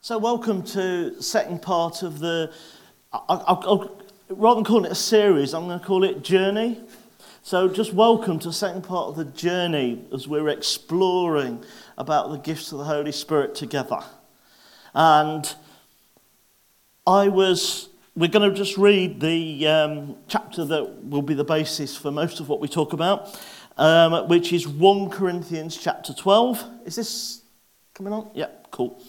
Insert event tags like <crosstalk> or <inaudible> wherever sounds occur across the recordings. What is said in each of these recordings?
So, welcome to second part of the. I, I, rather than calling it a series, I'm going to call it Journey. So, just welcome to the second part of the journey as we're exploring about the gifts of the Holy Spirit together. And I was. We're going to just read the um, chapter that will be the basis for most of what we talk about, um, which is 1 Corinthians chapter 12. Is this coming on? Yeah, cool.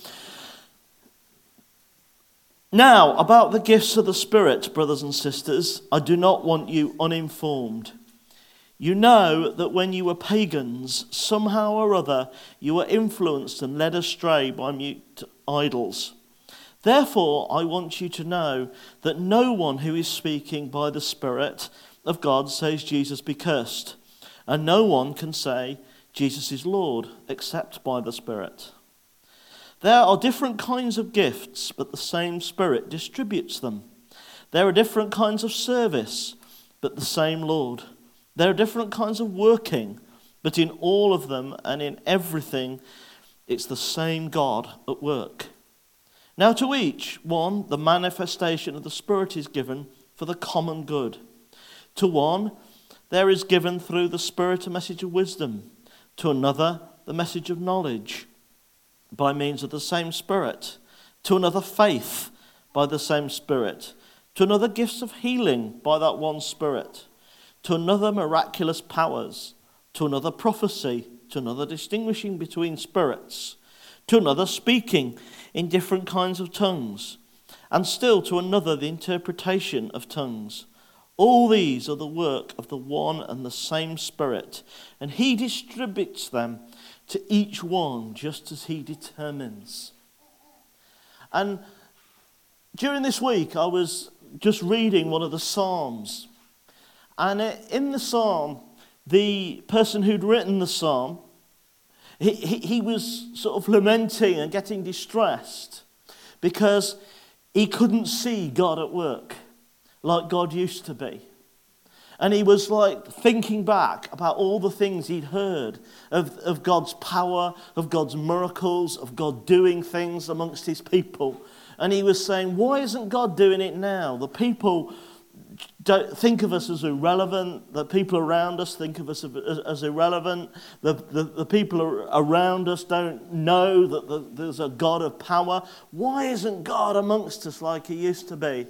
Now, about the gifts of the Spirit, brothers and sisters, I do not want you uninformed. You know that when you were pagans, somehow or other, you were influenced and led astray by mute idols. Therefore, I want you to know that no one who is speaking by the Spirit of God says Jesus be cursed, and no one can say Jesus is Lord except by the Spirit. There are different kinds of gifts, but the same Spirit distributes them. There are different kinds of service, but the same Lord. There are different kinds of working, but in all of them and in everything, it's the same God at work. Now, to each one, the manifestation of the Spirit is given for the common good. To one, there is given through the Spirit a message of wisdom, to another, the message of knowledge by means of the same Spirit, to another, faith by the same Spirit, to another, gifts of healing by that one Spirit, to another, miraculous powers, to another, prophecy, to another, distinguishing between spirits, to another, speaking in different kinds of tongues, and still to another, the interpretation of tongues. All these are the work of the one and the same Spirit, and He distributes them to each one just as He determines. And during this week, I was just reading one of the Psalms. And in the Psalm, the person who'd written the Psalm, he, he, he was sort of lamenting and getting distressed because he couldn't see God at work like God used to be. And he was like thinking back about all the things he'd heard of, of God's power, of God's miracles, of God doing things amongst his people. And he was saying, Why isn't God doing it now? The people don't think of us as irrelevant. The people around us think of us as, irrelevant. The, the, the, people around us don't know that the, there's a God of power. Why isn't God amongst us like he used to be?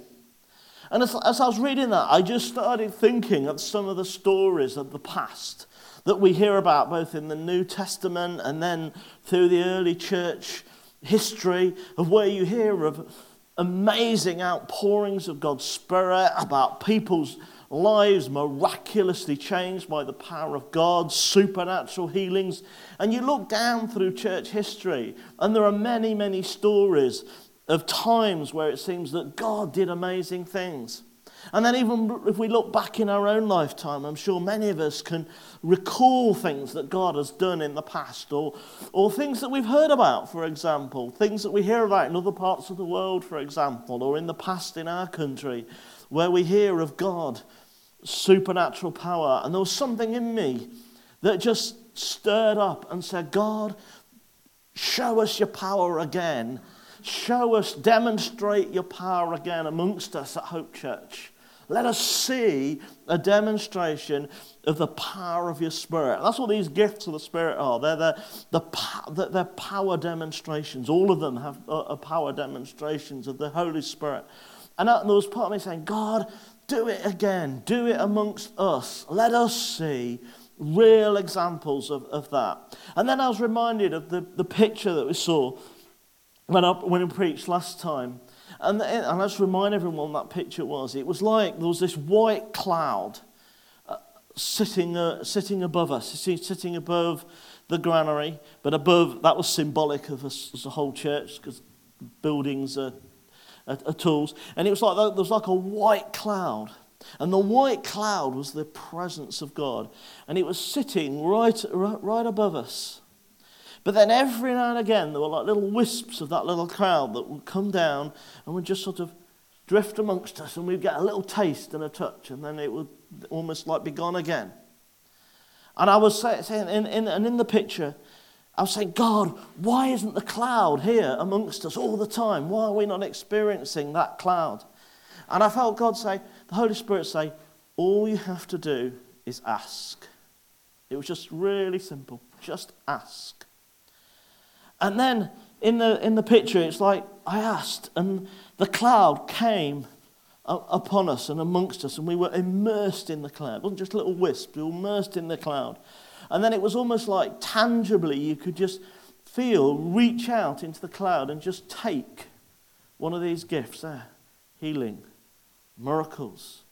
And as, as I was reading that, I just started thinking of some of the stories of the past that we hear about both in the New Testament and then through the early church history of where you hear of amazing outpourings of God's Spirit, about people's lives miraculously changed by the power of God, supernatural healings. And you look down through church history, and there are many, many stories of times where it seems that God did amazing things. And then, even if we look back in our own lifetime, I'm sure many of us can recall things that God has done in the past, or, or things that we've heard about, for example, things that we hear about in other parts of the world, for example, or in the past in our country, where we hear of God, supernatural power. And there was something in me that just stirred up and said, God, show us your power again Show us, demonstrate your power again amongst us at Hope Church. Let us see a demonstration of the power of your Spirit. That's what these gifts of the Spirit are. They're, the, the, they're power demonstrations. All of them have uh, power demonstrations of the Holy Spirit. And there was part of me saying, God, do it again. Do it amongst us. Let us see real examples of, of that. And then I was reminded of the, the picture that we saw when I, when I preached last time. And, and I just remind everyone that picture was. It was like there was this white cloud uh, sitting, uh, sitting above us, sitting above the granary, but above, that was symbolic of us as a whole church because buildings are, are, are tools. And it was like, there was like a white cloud. And the white cloud was the presence of God. And it was sitting right, right, right above us. But then every now and again, there were like little wisps of that little cloud that would come down and would just sort of drift amongst us, and we'd get a little taste and a touch, and then it would almost like be gone again. And I was saying, in, in, and in the picture, I was saying, God, why isn't the cloud here amongst us all the time? Why are we not experiencing that cloud? And I felt God say, the Holy Spirit say, all you have to do is ask. It was just really simple. Just ask. And then in the, in the picture, it's like I asked, and the cloud came upon us and amongst us, and we were immersed in the cloud. It wasn't just little wisp, we were immersed in the cloud. And then it was almost like tangibly, you could just feel, reach out into the cloud and just take one of these gifts there healing, miracles,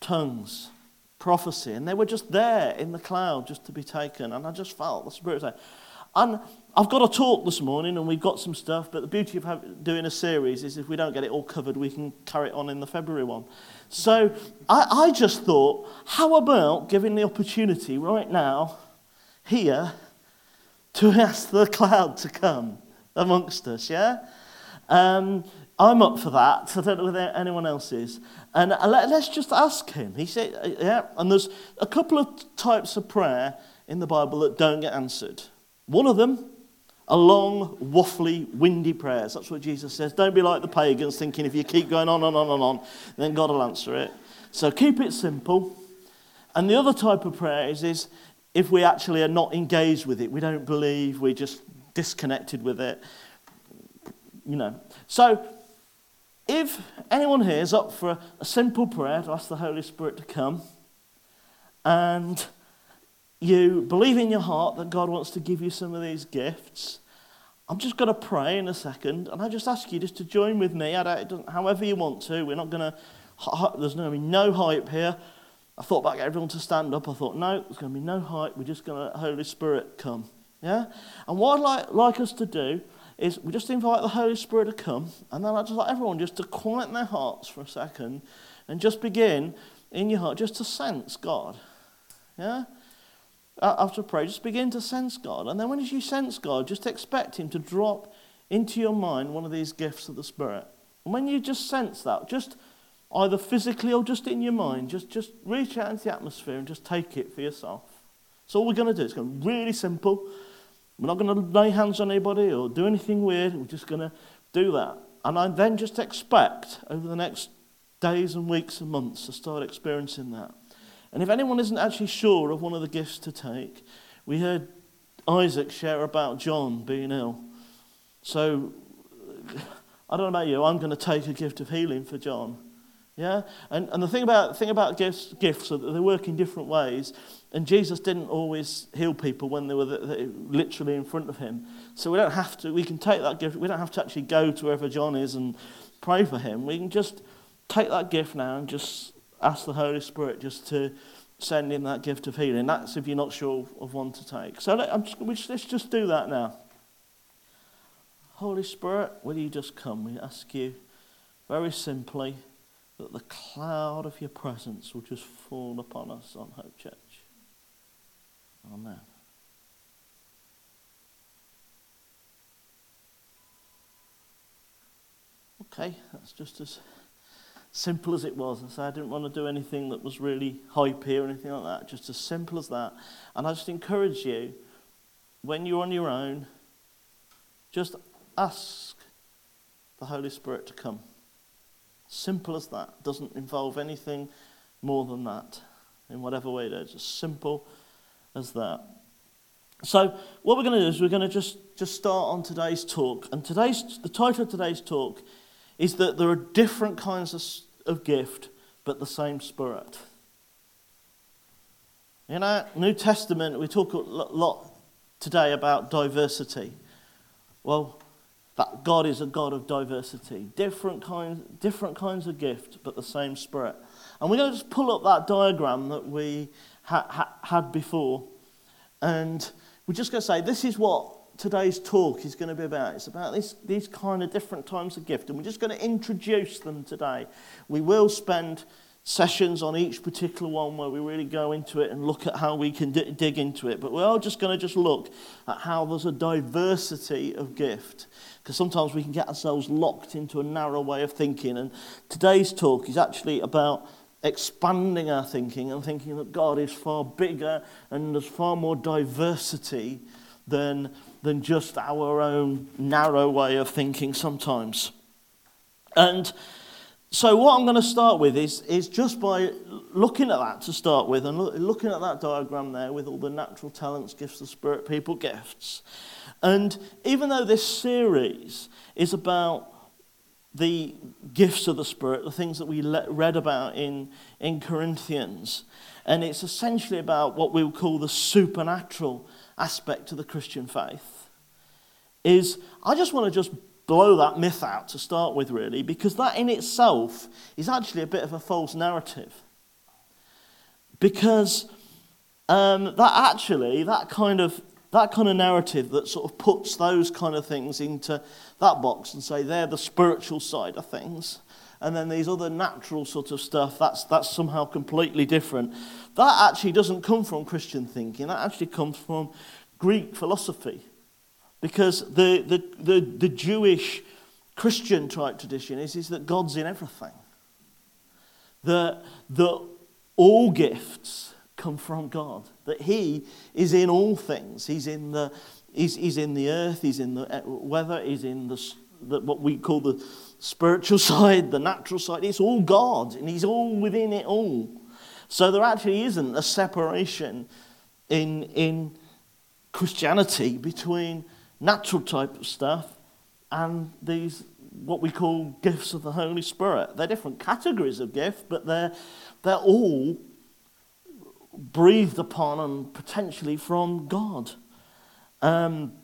tongues, prophecy. And they were just there in the cloud just to be taken. And I just felt the Spirit say, and I've got a talk this morning and we've got some stuff, but the beauty of doing a series is if we don't get it all covered, we can carry it on in the February one. So I, I just thought, how about giving the opportunity right now, here, to <laughs> ask the cloud to come amongst us, yeah? Um, I'm up for that. I don't know whether anyone else is. And uh, let, us just ask him. He said, uh, yeah. And there's a couple of types of prayer in the Bible that don't get answered. One of them a long, waffly, windy prayers. That's what Jesus says. Don't be like the pagans, thinking if you keep going on and on and on, then God will answer it. So keep it simple. And the other type of prayer is, is if we actually are not engaged with it, we don't believe, we're just disconnected with it. You know. So if anyone here is up for a, a simple prayer to ask the Holy Spirit to come, and you believe in your heart that God wants to give you some of these gifts, I'm just going to pray in a second, and I just ask you just to join with me. however you want to. We're not going to. There's going to be no hype here. I thought about getting everyone to stand up. I thought, no, there's going to be no hype. We're just going to Holy Spirit come. Yeah? And what I'd like, like us to do is we just invite the Holy Spirit to come, and then I just like everyone just to quieten their hearts for a second and just begin in your heart just to sense God. Yeah? Uh, after prayer, just begin to sense God. And then when you sense God, just expect Him to drop into your mind one of these gifts of the Spirit. And when you just sense that, just either physically or just in your mind, just, just reach out into the atmosphere and just take it for yourself. So all we're going to do. It's going to be really simple. We're not going to lay hands on anybody or do anything weird. We're just going to do that. And I then just expect over the next days and weeks and months to start experiencing that. And if anyone isn't actually sure of one of the gifts to take, we heard Isaac share about John being ill. So I don't know about you, I'm going to take a gift of healing for John. Yeah? And, and the thing about, thing about gifts, gifts are that they work in different ways. And Jesus didn't always heal people when they were the, the, literally in front of him. So we don't have to, we can take that gift, we don't have to actually go to wherever John is and pray for him. We can just take that gift now and just ask the Holy Spirit just to send him that gift of healing. That's if you're not sure of one to take. So let, just, let's just do that now. Holy Spirit, will you just come? We ask you very simply that the cloud of your presence will just fall upon us on Hope Church. Amen. Okay, that's just as simple as it was. I said I didn't want to do anything that was really hypey or anything like that, just as simple as that. And I just encourage you, when you're on your own, just ask the Holy Spirit to come. Simple as that. Doesn't involve anything more than that in whatever way it is. As simple as that. So what we're going to do is we're going to just, just start on today's talk. And today's the title of today's talk is that there are different kinds of, of gift, but the same spirit. In our New Testament, we talk a lot today about diversity. Well, that God is a God of diversity, different kinds, different kinds of gift, but the same Spirit. And we're going to just pull up that diagram that we ha- ha- had before, and we're just going to say this is what today's talk is going to be about. It's about these, these kind of different types of gift, and we're just going to introduce them today. We will spend sessions on each particular one where we really go into it and look at how we can d- dig into it. But we're all just going to just look at how there's a diversity of gift. Because sometimes we can get ourselves locked into a narrow way of thinking. And today's talk is actually about expanding our thinking and thinking that God is far bigger and there's far more diversity than, than just our own narrow way of thinking sometimes. And so, what I'm going to start with is, is just by looking at that to start with, and look, looking at that diagram there with all the natural talents, gifts of spirit, people, gifts. And even though this series is about the gifts of the Spirit, the things that we read about in, in Corinthians, and it's essentially about what we would call the supernatural aspect of the Christian faith, is I just want to just blow that myth out to start with, really, because that in itself is actually a bit of a false narrative. Because um, that actually, that kind of that kind of narrative that sort of puts those kind of things into that box and say they're the spiritual side of things and then these other natural sort of stuff that's that's somehow completely different that actually doesn't come from christian thinking that actually comes from greek philosophy because the, the, the, the Jewish Christian type tradition is, is that God's in everything. That, that all gifts come from God. That He is in all things. He's in the, he's, he's in the earth, He's in the eh, weather, He's in the, the, what we call the spiritual <laughs> side, the natural side. It's all God, and He's all within it all. So there actually isn't a separation in, in Christianity between natural type of stuff and these what we call gifts of the Holy Spirit. They're different categories of gift, but they're, they're all breathed upon and potentially from God. Um,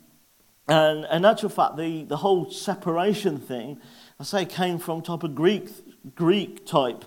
and in actual fact, the, the whole separation thing, I say, came from type of Greek, Greek type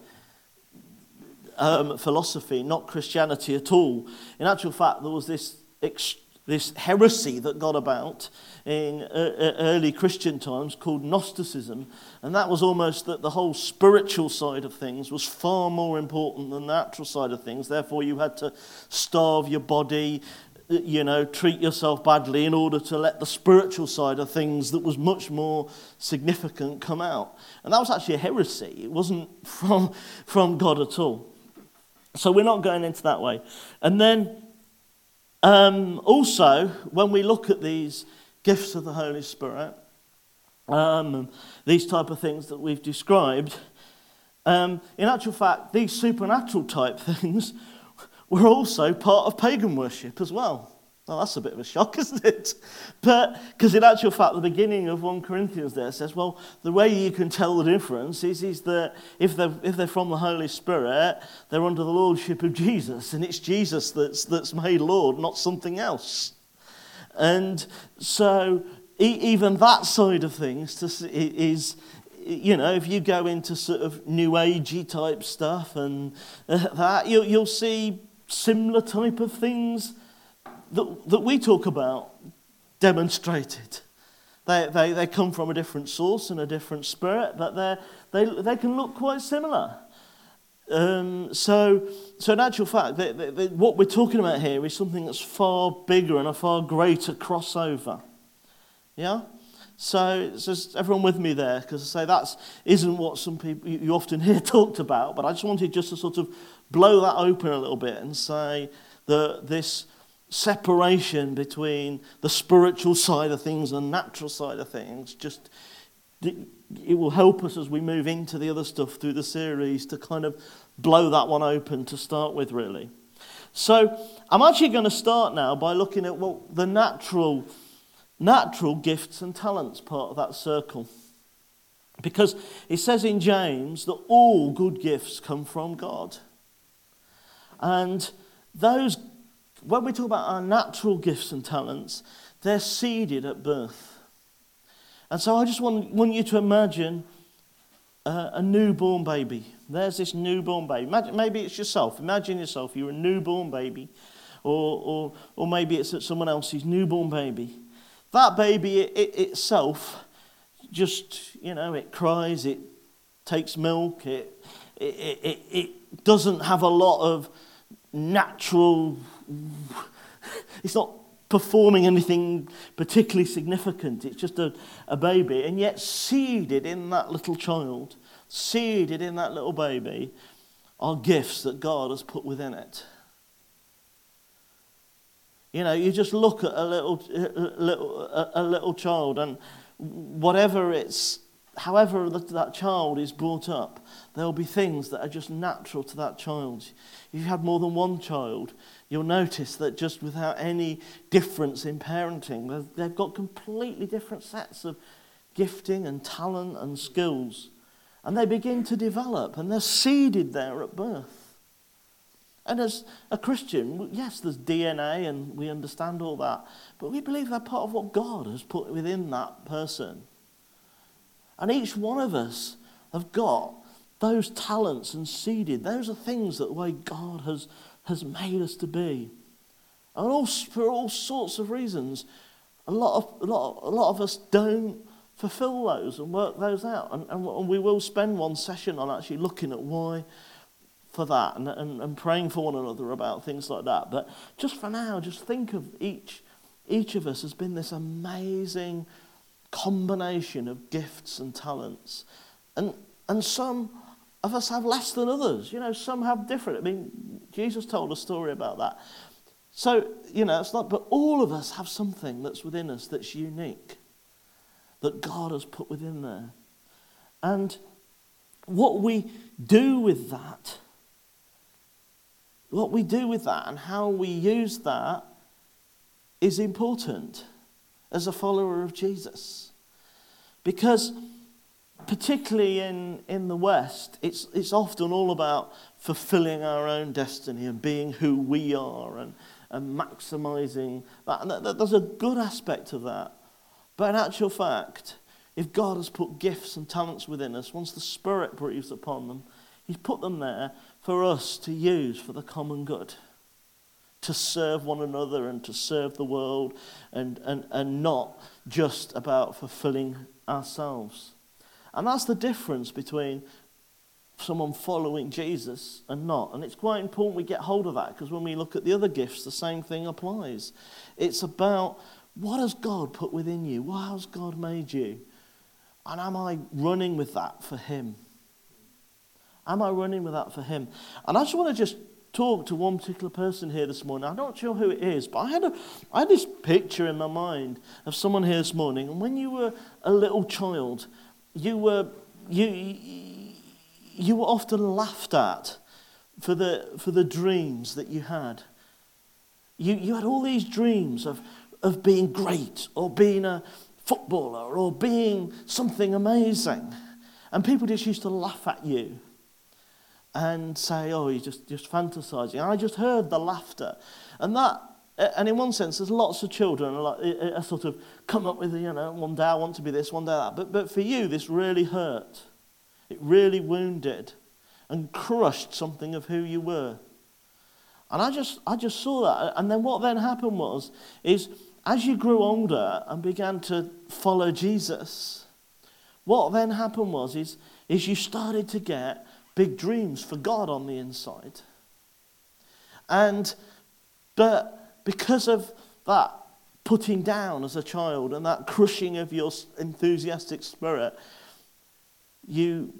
um, philosophy, not Christianity at all. In actual fact, there was this ex- this heresy that got about in uh, uh, early Christian times called Gnosticism. And that was almost that the whole spiritual side of things was far more important than the natural side of things. Therefore, you had to starve your body, you know, treat yourself badly in order to let the spiritual side of things that was much more significant come out. And that was actually a heresy. It wasn't <laughs> from, from God at all. So we're not going into that way. And then um, also, when we look at these gifts of the Holy Spirit, um, these type of things that we've described, um, in actual fact, these supernatural type <laughs> things were also part of pagan worship as well. Well, that's a bit of a shock, <laughs> isn't it? But because in actual fact, the beginning of 1 Corinthians there says, well, the way you can tell the difference is, is that if they're, if they're from the Holy Spirit, they're under the lordship of Jesus, and it's Jesus that's, that's made Lord, not something else. And so even that side of things is, you know, if you go into sort of new agey type stuff and uh, that, you'll, you'll see similar type of things that, that we talk about demonstrated. They, they, they come from a different source and a different spirit, but they, they can look quite similar. Um, so, so, in actual fact, they, they, what we're talking about here is something that's far bigger and a far greater crossover. Yeah? So, it's just everyone with me there, because I say that isn't what some people you often hear <laughs> talked about, but I just wanted just to sort of blow that open a little bit and say that this separation between the spiritual side of things and natural side of things. Just it will help us as we move into the other stuff through the series to kind of blow that one open to start with, really. So I'm actually going to start now by looking at what the natural, natural gifts and talents part of that circle. Because it says in James that all good gifts come from God. And those when we talk about our natural gifts and talents, they're seeded at birth. And so I just want, want you to imagine a, a newborn baby. There's this newborn baby. Imagine, maybe it's yourself. Imagine yourself. You're a newborn baby. Or, or, or maybe it's someone else's newborn baby. That baby it, it, itself just, you know, it cries, it takes milk, it, it, it, it doesn't have a lot of natural it's not performing anything particularly significant. It's just a, a baby. And yet, seeded in that little child, seeded in that little baby, are gifts that God has put within it. You know, you just look at a little, a little, a little child, and whatever it's, however that child is brought up, there'll be things that are just natural to that child. If you have more than one child, you'll notice that just without any difference in parenting, they've got completely different sets of gifting and talent and skills. And they begin to develop, and they're seeded there at birth. And as a Christian, yes, there's DNA, and we understand all that, but we believe they're part of what God has put within that person. And each one of us have got those talents and seeded. Those are things that the way God has has made us to be. And all, for all sorts of reasons, a lot of, a lot, a lot of us don't fulfill those and work those out. And, and, we will spend one session on actually looking at why for that and, and, and praying for one another about things like that. But just for now, just think of each, each of us has been this amazing combination of gifts and talents. And, and some of us have less than others. You know, some have different. I mean, Jesus told a story about that. So, you know, it's not, but all of us have something that's within us that's unique, that God has put within there. And what we do with that, what we do with that and how we use that is important as a follower of Jesus. Because particularly in, in the West, it's, it's often all about fulfilling our own destiny and being who we are and, and maximizing that. And there's a good aspect of that. But in actual fact, if God has put gifts and talents within us, once the Spirit breathes upon them, He's put them there for us to use for the common good, to serve one another and to serve the world, and, and, and not just about fulfilling ourselves. And that's the difference between someone following Jesus and not. And it's quite important we get hold of that because when we look at the other gifts, the same thing applies. It's about what has God put within you? How has God made you? And am I running with that for Him? Am I running with that for Him? And I just want to just talk to one particular person here this morning. I'm not sure who it is, but I had, a, I had this picture in my mind of someone here this morning. And when you were a little child, you were, you, you were often laughed at for the, for the dreams that you had. You, you had all these dreams of, of being great or being a footballer or being something amazing. And people just used to laugh at you and say, oh, you're just, just fantasizing. I just heard the laughter. And that, and in one sense, there's lots of children are sort of come up with, you know, one day I want to be this, one day that. But, but for you, this really hurt. It really wounded and crushed something of who you were. And I just, I just saw that. And then what then happened was, is as you grew older and began to follow Jesus, what then happened was, is, is you started to get big dreams for God on the inside. And, but because of that putting down as a child and that crushing of your enthusiastic spirit, you,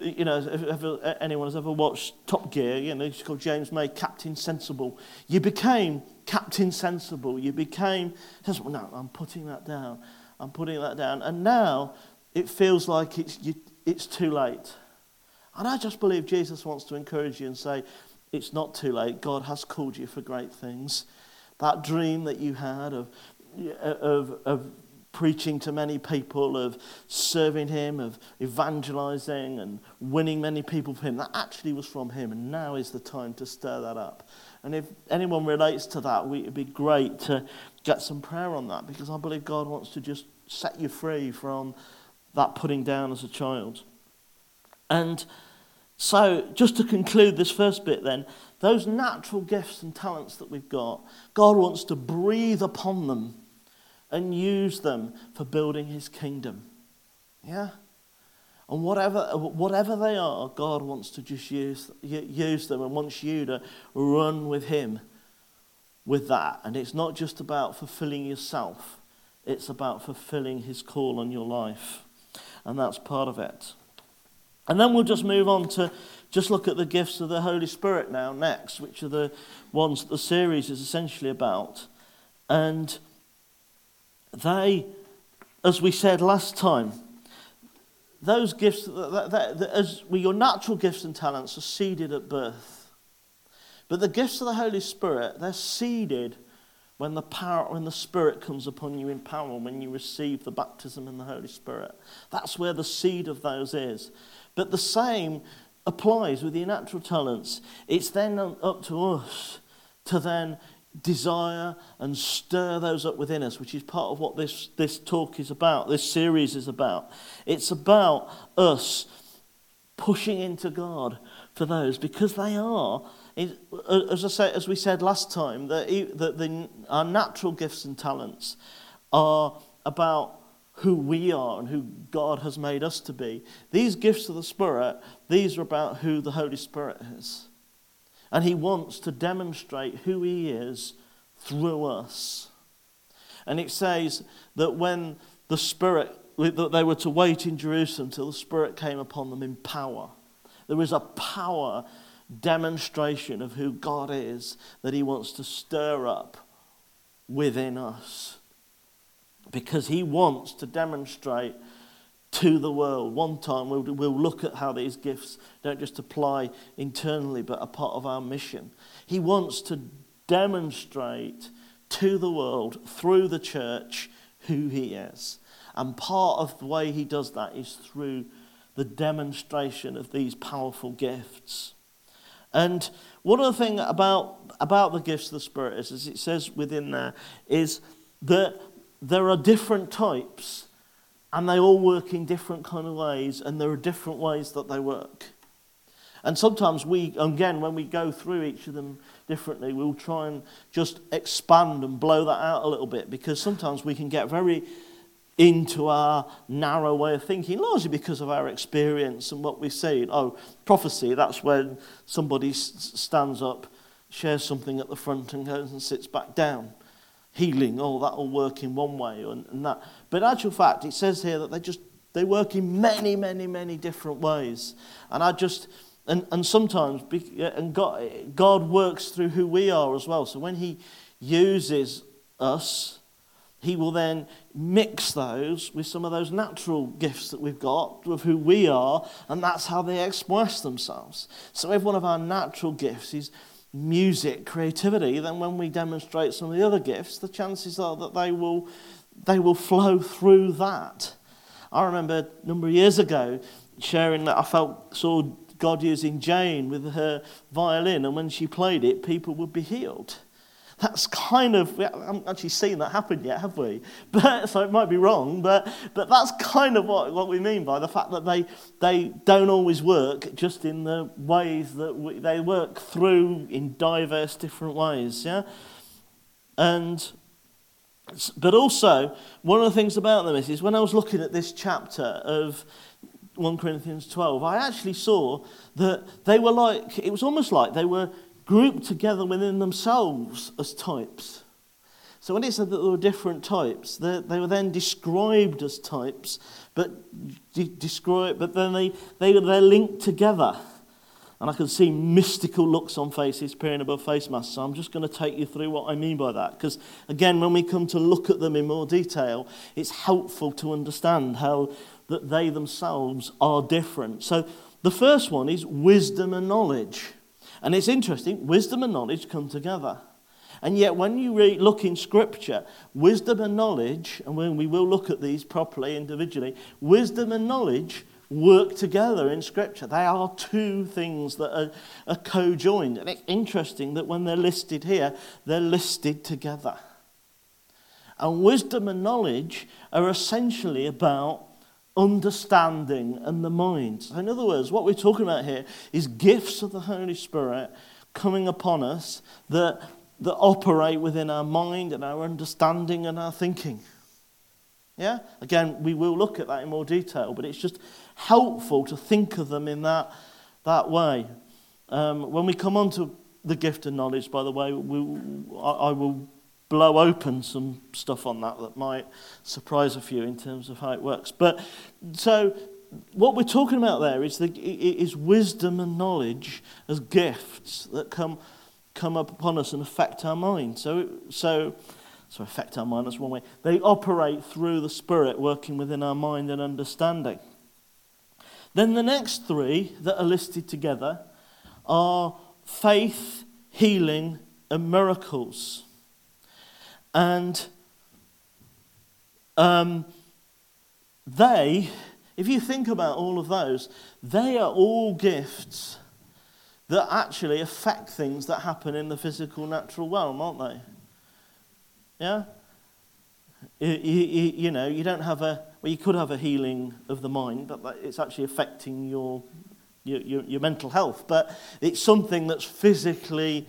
you know, if, anyone has ever watched Top Gear, you know, it's called James May, Captain Sensible. You became Captain Sensible. You became. No, I'm putting that down. I'm putting that down. And now it feels like it's, you, it's too late. And I just believe Jesus wants to encourage you and say, it's not too late. God has called you for great things. That dream that you had of, of, of preaching to many people, of serving Him, of evangelizing and winning many people for Him. That actually was from Him, and now is the time to stir that up. And if anyone relates to that, we, it'd be great to get some prayer on that because I believe God wants to just set you free from that putting down as a child. And so, just to conclude this first bit, then, those natural gifts and talents that we've got, God wants to breathe upon them and use them for building his kingdom. Yeah? And whatever, whatever they are, God wants to just use, use them and wants you to run with him with that. And it's not just about fulfilling yourself, it's about fulfilling his call on your life. And that's part of it. And then we'll just move on to just look at the gifts of the Holy Spirit now, next, which are the ones that the series is essentially about. And they, as we said last time, those gifts, as your natural gifts and talents are seeded at birth. But the gifts of the Holy Spirit, they're seeded when the power, when the Spirit comes upon you in power, when you receive the baptism in the Holy Spirit. That's where the seed of those is. But the same applies with your natural talents. It's then up to us to then desire and stir those up within us, which is part of what this, this talk is about, this series is about. It's about us pushing into God for those because they are, as, I say, as we said last time, that, that the, our natural gifts and talents are about who we are and who God has made us to be. These gifts of the Spirit, these are about who the Holy Spirit is. And he wants to demonstrate who he is through us. And it says that when the Spirit, that they were to wait in Jerusalem till the Spirit came upon them in power. There is a power demonstration of who God is that he wants to stir up within us. Because he wants to demonstrate to the world. One time we'll, we'll look at how these gifts don't just apply internally, but are part of our mission. He wants to demonstrate to the world through the church who he is. And part of the way he does that is through the demonstration of these powerful gifts. And one of the things about, about the gifts of the Spirit is, as it says within there, is that there are different types and they all work in different kind of ways, and there are different ways that they work. And sometimes we, again, when we go through each of them differently, we'll try and just expand and blow that out a little bit because sometimes we can get very into our narrow way of thinking, largely because of our experience and what we've seen. Oh, prophecy, that's when somebody stands up, shares something at the front, and goes and sits back down healing, oh, that'll work in one way and, and that. But in actual fact, it says here that they just they work in many, many, many different ways. And I just and, and sometimes and God, God works through who we are as well. So when He uses us, He will then mix those with some of those natural gifts that we've got of who we are, and that's how they express themselves. So every one of our natural gifts is music, creativity, then when we demonstrate some of the other gifts, the chances are that they will, they will flow through that. I remember a number of years ago sharing that I felt saw God using Jane with her violin, and when she played it, people would be healed. That's kind of, we haven't actually seen that happen yet, have we? <laughs> But, so it might be wrong, but, but that's kind of what, what we mean by the fact that they, they don't always work just in the ways that we, they work through in diverse different ways, yeah? And, but also, one of the things about them is, is when I was looking at this chapter of 1 Corinthians 12, I actually saw that they were like, it was almost like they were grouped together within themselves as types. So when it said that there were different types, they, they were then described as types, but, de- describe, but then they, they, they're linked together. And I can see mystical looks on faces peering above face masks. So I'm just going to take you through what I mean by that. Because, again, when we come to look at them in more detail, it's helpful to understand how that they themselves are different. So the first one is wisdom and knowledge. And it's interesting, wisdom and knowledge come together. And yet, when you read, look in Scripture, wisdom and knowledge, and when we will look at these properly individually, wisdom and knowledge work together in Scripture. They are two things that are, are co joined. And it's interesting that when they're listed here, they're listed together. And wisdom and knowledge are essentially about understanding and the mind. So in other words, what we're talking about here is gifts of the Holy Spirit coming upon us that, that operate within our mind and our understanding and our thinking. Yeah? Again, we will look at that in more detail, but it's just helpful to think of them in that, that way. Um, when we come on to the gift of knowledge, by the way, we, I, I will blow open some stuff on that that might surprise a few in terms of how it works. But so what we're talking about there is, the, is wisdom and knowledge as gifts that come, come up upon us and affect our mind. So, so, so affect our mind, that's one way. They operate through the Spirit working within our mind and understanding. Then the next three that are listed together are faith, healing, and miracles. And um, they, if you think about all of those, they are all gifts that actually affect things that happen in the physical, natural realm, aren't they? Yeah? You, you, you, know, you don't have a, well, you could have a healing of the mind, but it's actually affecting your, your, your, your mental health. But it's something that's physically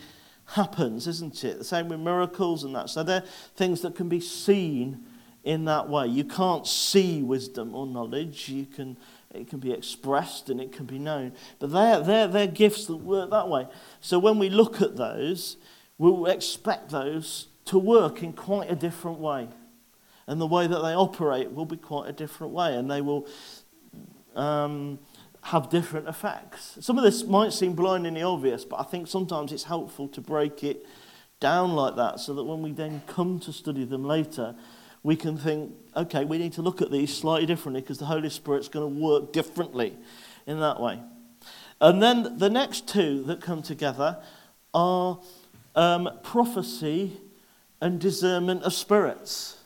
happens, isn't it? The same with miracles and that. So they're things that can be seen in that way. You can't see wisdom or knowledge. You can, it can be expressed and it can be known. But they're, they're, they're gifts that work that way. So when we look at those, we'll expect those to work in quite a different way. And the way that they operate will be quite a different way. And they will um, have different effects. Some of this might seem blindingly obvious, but I think sometimes it's helpful to break it down like that so that when we then come to study them later, we can think, okay, we need to look at these slightly differently because the Holy Spirit's going to work differently in that way. And then the next two that come together are um, prophecy and discernment of spirits.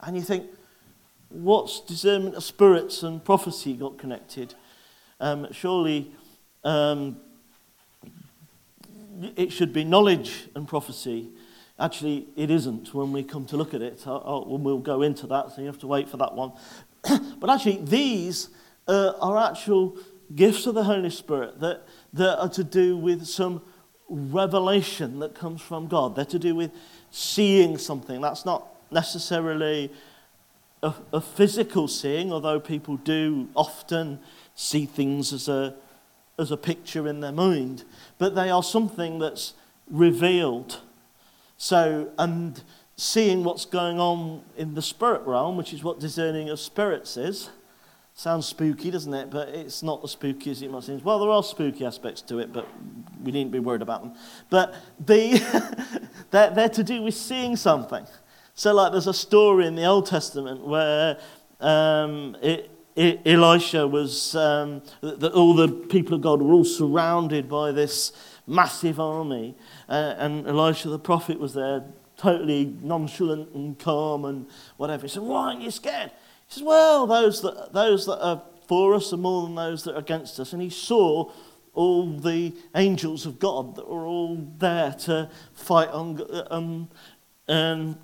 And you think, what's discernment of spirits and prophecy got connected? Um, surely um, it should be knowledge and prophecy Actually, it isn't when we come to look at it. I'll, we'll go into that, so you have to wait for that one. <coughs> but actually, these uh, are actual gifts of the Holy Spirit that, that are to do with some revelation that comes from God. They're to do with seeing something. That's not necessarily a, a physical seeing, although people do often see things as a, as a picture in their mind. But they are something that's revealed so, and seeing what's going on in the spirit realm, which is what discerning of spirits is. Sounds spooky, doesn't it? But it's not as spooky as it might seem. Well, there are spooky aspects to it, but we needn't be worried about them. But the <laughs> they're, they're to do with seeing something. So, like, there's a story in the Old Testament where um, it, Elisha was, um, that all the people of God were all surrounded by this massive army. Uh, and Elisha the prophet was there, totally nonchalant and calm and whatever. He said, Why aren't you scared? He says, Well, those that, those that are for us are more than those that are against us. And he saw all the angels of God that were all there to fight on, um, um,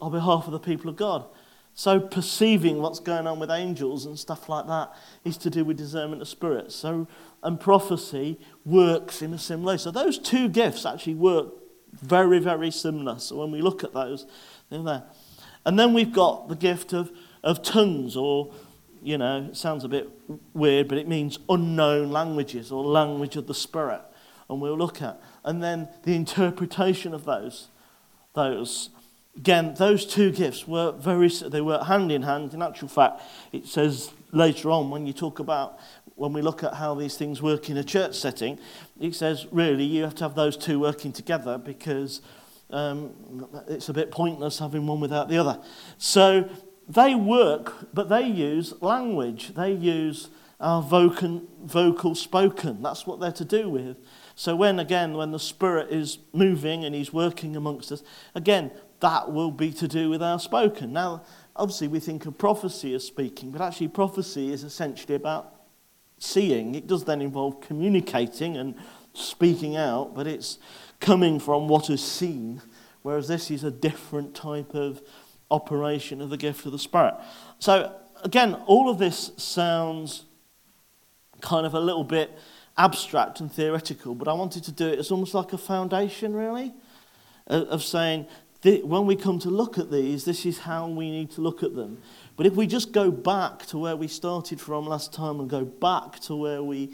on behalf of the people of God. So, perceiving what's going on with angels and stuff like that is to do with discernment of spirits. So, and prophecy works in a similar way. So, those two gifts actually work very, very similar. So, when we look at those, they're there. And then we've got the gift of, of tongues, or, you know, it sounds a bit weird, but it means unknown languages or language of the Spirit. And we'll look at. And then the interpretation of those. Those Again, those two gifts were very, they were hand in hand. In actual fact, it says later on when you talk about, when we look at how these things work in a church setting, it says really you have to have those two working together because um, it's a bit pointless having one without the other. So they work, but they use language. They use our vocal, vocal spoken. That's what they're to do with. So when, again, when the Spirit is moving and He's working amongst us, again, that will be to do with our spoken. Now, obviously, we think of prophecy as speaking, but actually, prophecy is essentially about seeing. It does then involve communicating and speaking out, but it's coming from what is seen, whereas this is a different type of operation of the gift of the Spirit. So, again, all of this sounds kind of a little bit abstract and theoretical, but I wanted to do it as almost like a foundation, really, of saying when we come to look at these, this is how we need to look at them. But if we just go back to where we started from last time and go back to where we,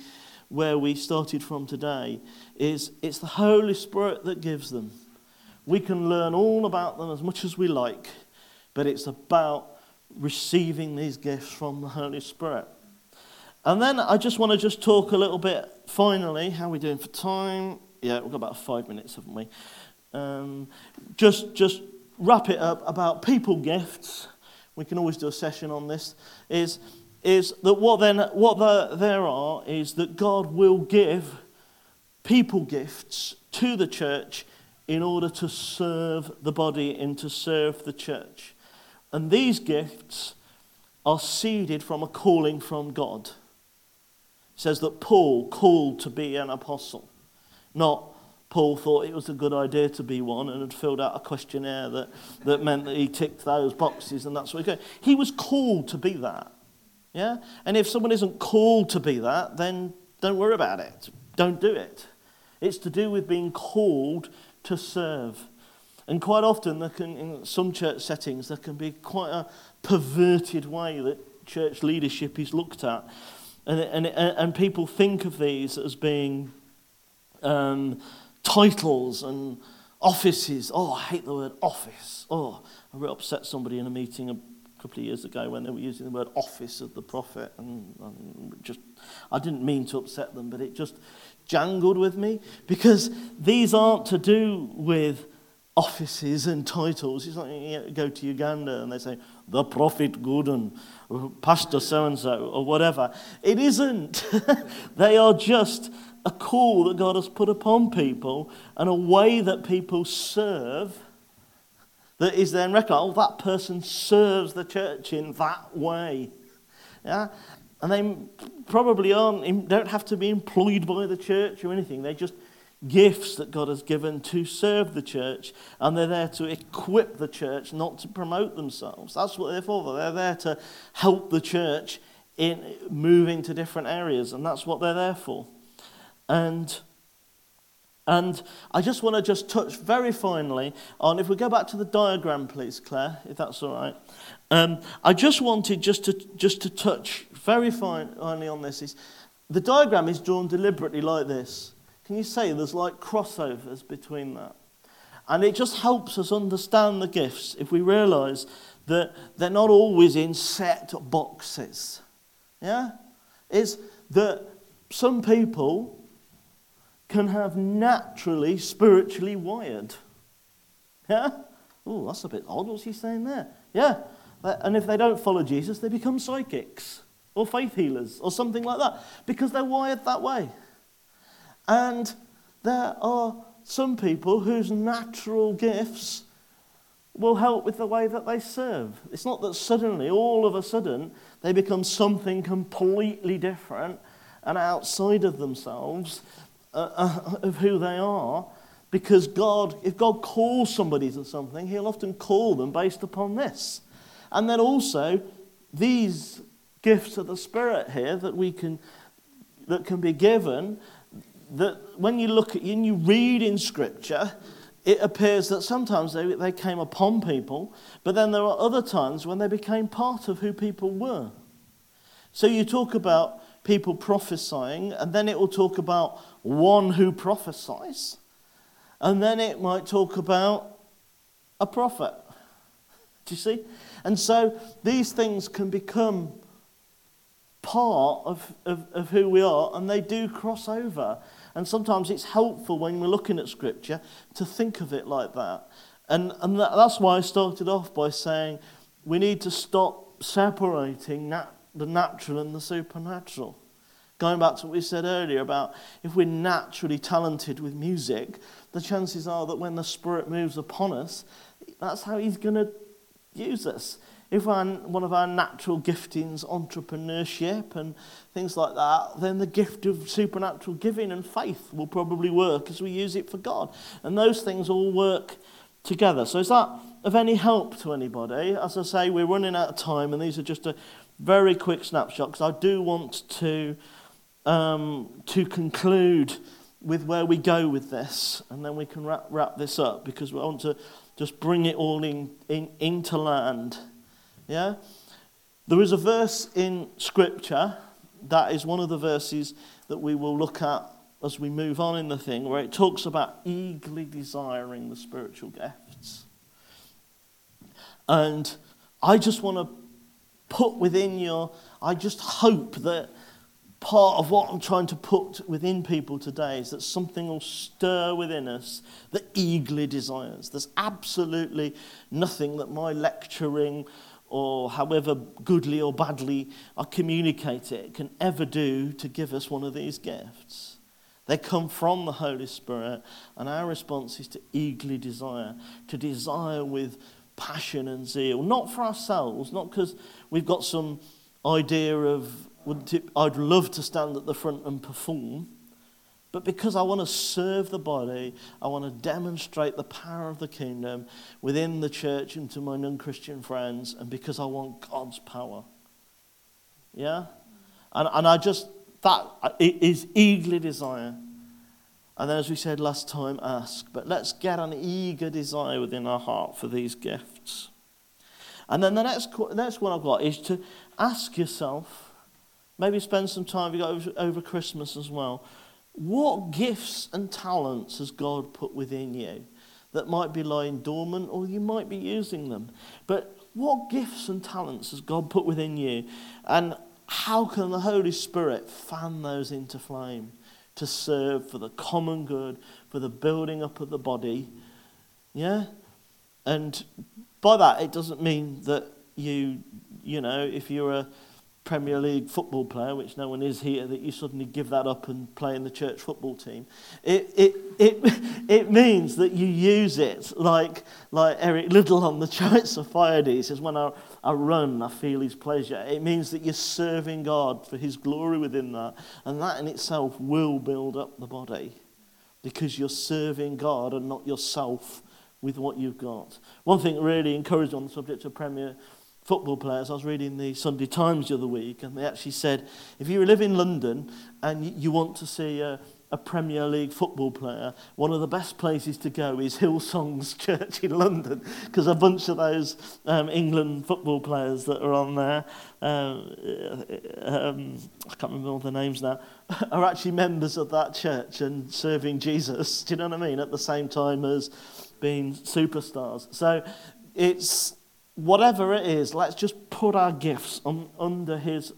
where we started from today, is it's the Holy Spirit that gives them. We can learn all about them as much as we like, but it's about receiving these gifts from the Holy Spirit. And then I just want to just talk a little bit finally. How are we doing for time? Yeah, we've got about five minutes, haven't we? Um, just, just wrap it up about people gifts. We can always do a session on this. Is, is that what, then, what the, there are is that God will give people gifts to the church in order to serve the body and to serve the church. And these gifts are seeded from a calling from God. It says that Paul called to be an apostle, not Paul thought it was a good idea to be one and had filled out a questionnaire that, that meant that he ticked those boxes and that's what he He was called to be that. Yeah? And if someone isn't called to be that, then don't worry about it. Don't do it. It's to do with being called to serve. And quite often, there can, in some church settings, there can be quite a perverted way that church leadership is looked at. And, and, and people think of these as being um, titles and offices. Oh, I hate the word office. Oh, I really upset somebody in a meeting a couple of years ago when they were using the word office of the prophet. And, and just, I didn't mean to upset them, but it just jangled with me because these aren't to do with offices and titles. It's like you go to Uganda and they say, the prophet Gordon, pastor so and so, or whatever. It isn't. <laughs> they are just a call that God has put upon people and a way that people serve that is then recognized. Oh, that person serves the church in that way. Yeah? And they probably aren't, don't have to be employed by the church or anything. They're just gifts that God has given to serve the church, and they're there to equip the church, not to promote themselves. That's what they're for. They're there to help the church in moving to different areas, and that's what they're there for. And and I just want to just touch very finally on, if we go back to the diagram, please, Claire, if that's all right. Um, I just wanted just to, just to touch very finally on this. Is the diagram is drawn deliberately like this. Can you say there's like crossovers between that? And it just helps us understand the gifts if we realize that they're not always in set boxes. Yeah? It's that some people can have naturally spiritually wired. Yeah? Oh, that's a bit odd. What's he saying there? Yeah. Uh, and if they don't follow Jesus, they become psychics or faith healers or something like that because they're wired that way. And there are some people whose natural gifts will help with the way that they serve. It's not that suddenly, all of a sudden, they become something completely different and outside of themselves uh, uh, of who they are because God, if God calls somebody to something, He'll often call them based upon this. And then also, these gifts of the Spirit here that we can that can be given, that when you look at and you read in Scripture, it appears that sometimes they, they came upon people, but then there are other times when they became part of who people were. So you talk about people prophesying, and then it will talk about one who prophesies, and then it might talk about a prophet. Do you see? And so these things can become part of, of, of who we are, and they do cross over. And sometimes it's helpful when we're looking at Scripture to think of it like that. And, and that, that's why I started off by saying we need to stop separating nat- the natural and the supernatural. Going back to what we said earlier about if we're naturally talented with music, the chances are that when the Spirit moves upon us, that's how He's going to use us. If one of our natural giftings, entrepreneurship and things like that, then the gift of supernatural giving and faith will probably work as we use it for God. And those things all work together. So, is that of any help to anybody? As I say, we're running out of time, and these are just a very quick snapshot because I do want to um, to conclude with where we go with this, and then we can wrap, wrap this up because we want to just bring it all in, in, into land. Yeah? There is a verse in Scripture that is one of the verses that we will look at as we move on in the thing, where it talks about eagerly desiring the spiritual gifts. And I just want to put within your, I just hope that part of what I'm trying to put within people today is that something will stir within us that eagerly desires. There's absolutely nothing that my lecturing or however goodly or badly I communicate it can ever do to give us one of these gifts. They come from the Holy Spirit, and our response is to eagerly desire, to desire with passion and zeal, not for ourselves, not because we've got some idea of, I'd love to stand at the front and perform, but because I want to serve the body, I want to demonstrate the power of the kingdom within the church and to my non Christian friends, and because I want God's power. Yeah? And, and I just, that is eagerly desire. And then, as we said last time, ask. But let's get an eager desire within our heart for these gifts. And then the next, next one I've got is to ask yourself, maybe spend some time you over, over Christmas as well what gifts and talents has God put within you that might be lying dormant or you might be using them? But what gifts and talents has God put within you? And how can the Holy Spirit fan those into flame to serve for the common good, for the building up of the body? Yeah? And by that, it doesn't mean that you, you know, if you're a Premier League football player, which no one is here, that you suddenly give that up and play in the church football team. It, it, it, <laughs> it means that you use it like, like Eric Liddell on the <laughs> Chariots of He says, when I, I run, I feel his pleasure. It means that you're serving God for his glory within that. And that in itself will build up the body because you're serving God and not yourself with what you've got. One thing really encouraged on the subject of Premier football players. I was reading the Sunday Times the other week, and they actually said if you live in London and you want to see a, a Premier League football player, one of the best places to go is Hillsong's <laughs> Church in London, because a bunch of those um, England football players that are on there, um, um, I can't remember all the names now, <laughs> are actually members of that church and serving Jesus. <laughs> Do you know what I mean? At the same time as being superstars. So it's whatever it is, let's just put our gifts on, under his,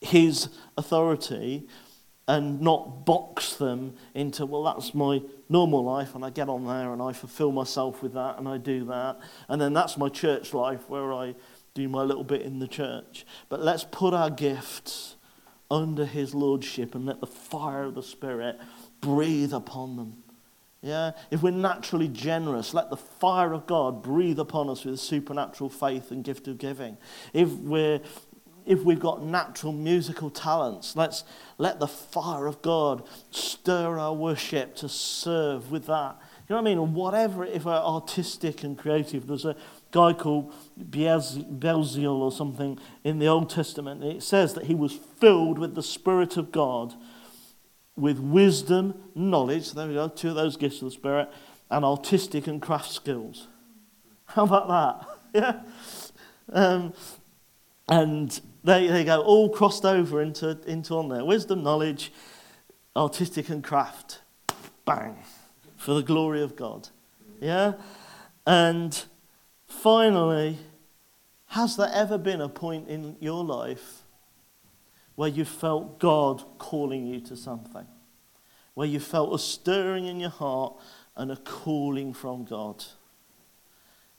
his authority and not box them into, well, that's my normal life, and I get on there and I fulfill myself with that and I do that. And then that's my church life where I do my little bit in the church. But let's put our gifts under his lordship and let the fire of the Spirit breathe upon them. Yeah? If we're naturally generous, let the fire of God breathe upon us with supernatural faith and gift of giving. If we're if we've got natural musical talents, let's let the fire of God stir our worship to serve with that. You know what I mean? Whatever, if we're artistic and creative, there's a guy called Bezalel or something in the Old Testament. It says that he was filled with the Spirit of God with wisdom, knowledge, there we go, two of those gifts of the Spirit, and artistic and craft skills. How about that? <laughs> Yeah? Um, and they, they go all crossed over into, into on there. Wisdom, knowledge, artistic and craft. Bang. For the glory of God. Yeah? And finally, has there ever been a point in your life where you felt God calling you to something, where you felt a stirring in your heart and a calling from God.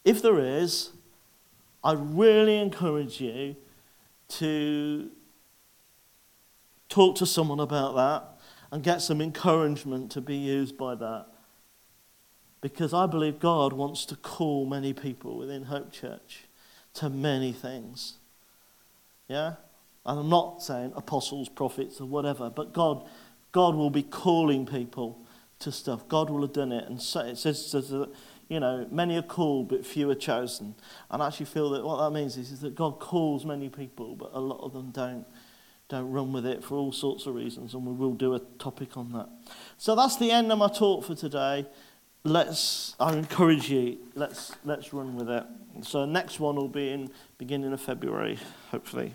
If there is, I really encourage you to talk to someone about that and get some encouragement to be used by that. Because I believe God wants to call many people within Hope Church to many things. Yeah? And I'm not saying apostles, prophets, or whatever, but God, God will be calling people to stuff. God will have done it. And so it says, says that, you know, many are called, but few are chosen. And I actually feel that what that means is, is that God calls many people, but a lot of them don't don't run with it for all sorts of reasons, and we will do a topic on that. So that's the end of my talk for today. Let's, I encourage you, let's, let's run with it. So next one will be in beginning of February, hopefully.